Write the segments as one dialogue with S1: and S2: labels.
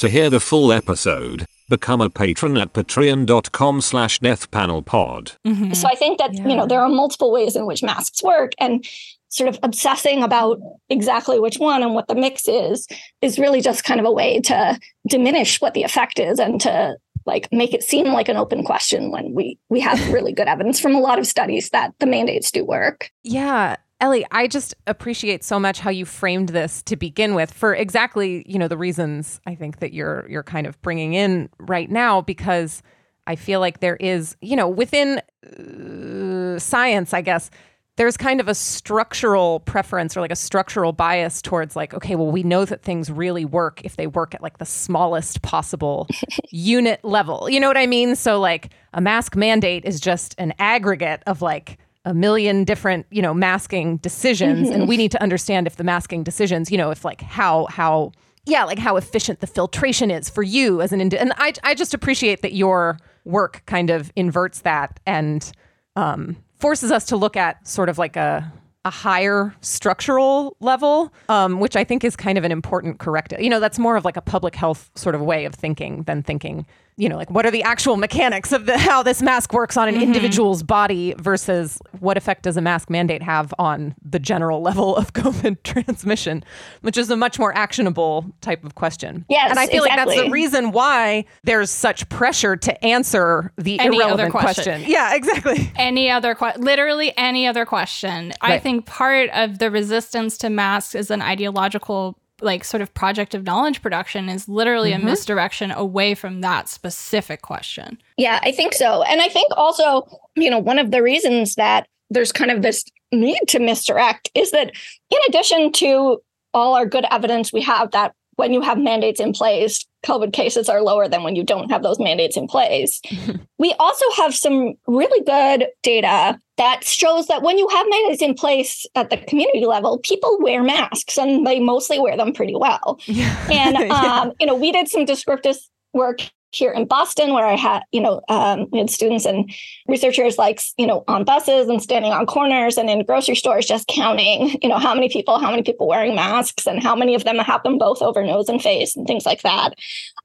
S1: To hear the full episode, become a patron at patreon.com slash deathpanelpod.
S2: Mm-hmm. So I think that, yeah. you know, there are multiple ways in which masks work and sort of obsessing about exactly which one and what the mix is is really just kind of a way to diminish what the effect is and to like make it seem like an open question when we we have really good evidence from a lot of studies that the mandates do work.
S3: Yeah. Ellie, I just appreciate so much how you framed this to begin with for exactly, you know, the reasons I think that you're you're kind of bringing in right now because I feel like there is, you know, within uh, science, I guess, there's kind of a structural preference or like a structural bias towards like okay well we know that things really work if they work at like the smallest possible unit level. You know what i mean? So like a mask mandate is just an aggregate of like a million different you know masking decisions mm-hmm. and we need to understand if the masking decisions you know if like how how yeah like how efficient the filtration is for you as an indi- and i i just appreciate that your work kind of inverts that and um forces us to look at sort of like a a higher structural level, um, which I think is kind of an important corrective. You know, that's more of like a public health sort of way of thinking than thinking you know, like what are the actual mechanics of the how this mask works on an mm-hmm. individual's body versus what effect does a mask mandate have on the general level of COVID transmission, which is a much more actionable type of question.
S2: Yes,
S3: and I feel
S2: exactly.
S3: like that's the reason why there's such pressure to answer the any irrelevant question. question. Yeah, exactly.
S4: Any other question, literally any other question. Right. I think part of the resistance to masks is an ideological like sort of project of knowledge production is literally mm-hmm. a misdirection away from that specific question.
S2: Yeah, I think so. And I think also, you know, one of the reasons that there's kind of this need to misdirect is that in addition to all our good evidence we have that when you have mandates in place, COVID cases are lower than when you don't have those mandates in place. we also have some really good data that shows that when you have mandates in place at the community level, people wear masks and they mostly wear them pretty well. Yeah. And, um, yeah. you know, we did some descriptive work here in Boston, where I had, you know, um, we had students and researchers like, you know, on buses and standing on corners and in grocery stores, just counting, you know, how many people, how many people wearing masks and how many of them have them both over nose and face and things like that.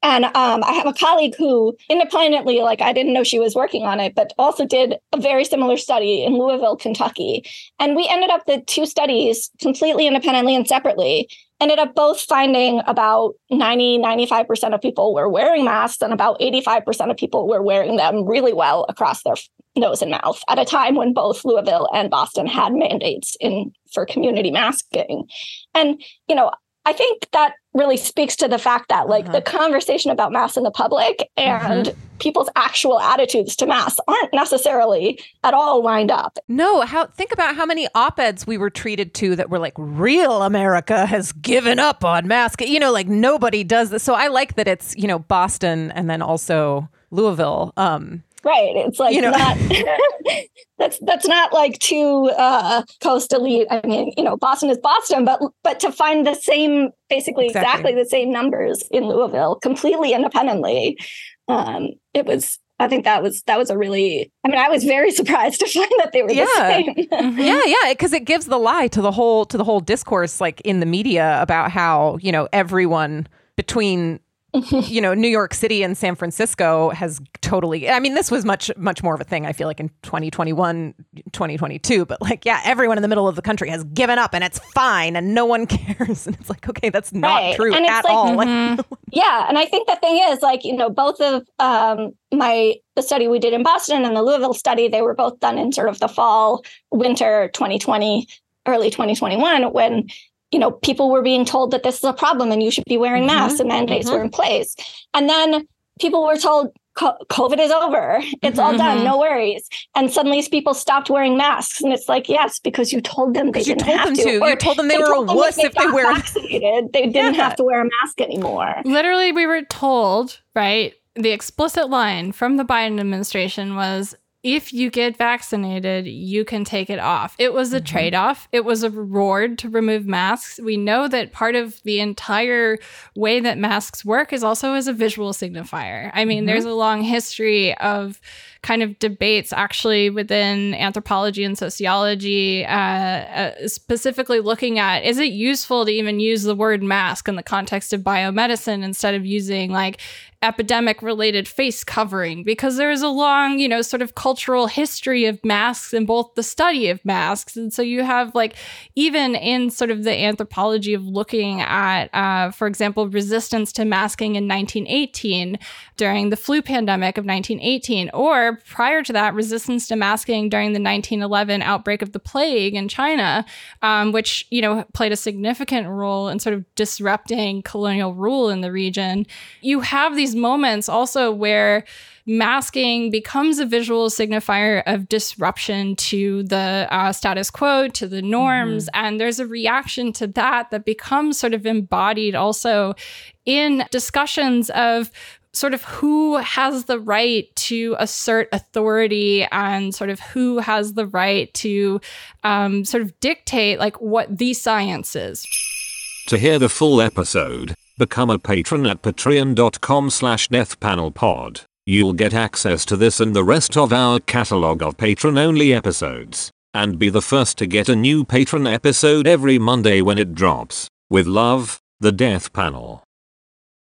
S2: And um, I have a colleague who independently, like, I didn't know she was working on it, but also did a very similar study in Louisville, Kentucky. And we ended up the two studies completely independently and separately ended up both finding about 90 95% of people were wearing masks and about 85% of people were wearing them really well across their nose and mouth at a time when both Louisville and Boston had mandates in for community masking. And you know I think that really speaks to the fact that like uh-huh. the conversation about masks in the public and uh-huh. people's actual attitudes to masks aren't necessarily at all lined up.
S3: No, how think about how many op-eds we were treated to that were like real America has given up on masks. You know, like nobody does this. So I like that it's, you know, Boston and then also Louisville. Um
S2: right it's like you know not that's that's not like too uh coast elite i mean you know boston is boston but but to find the same basically exactly, exactly the same numbers in louisville completely independently um it was I think that was that was a really I mean I was very surprised to find that they were
S3: yeah.
S2: the same.
S3: mm-hmm. Yeah, yeah, because it gives the lie to the whole to the whole discourse like in the media about how, you know, everyone between you know, New York City and San Francisco has totally, I mean, this was much, much more of a thing, I feel like in 2021, 2022, but like, yeah, everyone in the middle of the country has given up and it's fine and no one cares. And it's like, okay, that's not right. true at like, all.
S2: Mm-hmm. yeah. And I think the thing is like, you know, both of um, my, the study we did in Boston and the Louisville study, they were both done in sort of the fall, winter 2020, early 2021 when you know, people were being told that this is a problem and you should be wearing mm-hmm. masks and mandates mm-hmm. were in place. And then people were told COVID is over. It's all done. Mm-hmm. No worries. And suddenly people stopped wearing masks. And it's like, yes, because you told them they didn't have
S3: to. to. You told them they, they were a wuss if they wear
S2: vaccinated. They didn't yeah. have to wear a mask anymore.
S4: Literally, we were told, right? The explicit line from the Biden administration was if you get vaccinated, you can take it off. It was a mm-hmm. trade off, it was a reward to remove masks. We know that part of the entire way that masks work is also as a visual signifier. I mean, mm-hmm. there's a long history of kind of debates actually within anthropology and sociology, uh, uh, specifically looking at is it useful to even use the word mask in the context of biomedicine instead of using like epidemic related face covering because there is a long, you know, sort of cultural history of masks and both the study of masks. And so you have like, even in sort of the anthropology of looking at, uh, for example, resistance to masking in 1918 during the flu pandemic of 1918, or prior to that, resistance to masking during the 1911 outbreak of the plague in China, um, which, you know, played a significant role in sort of disrupting colonial rule in the region. You have these moments also where masking becomes a visual signifier of disruption to the uh, status quo, to the norms. Mm-hmm. And there's a reaction to that that becomes sort of embodied also in discussions of sort of who has the right to assert authority and sort of who has the right to um, sort of dictate like what the science is.
S1: To hear the full episode, Become a patron at patreon.com slash deathpanelpod. You'll get access to this and the rest of our catalog of patron-only episodes, and be the first to get a new patron episode every Monday when it drops. With love, The Death Panel.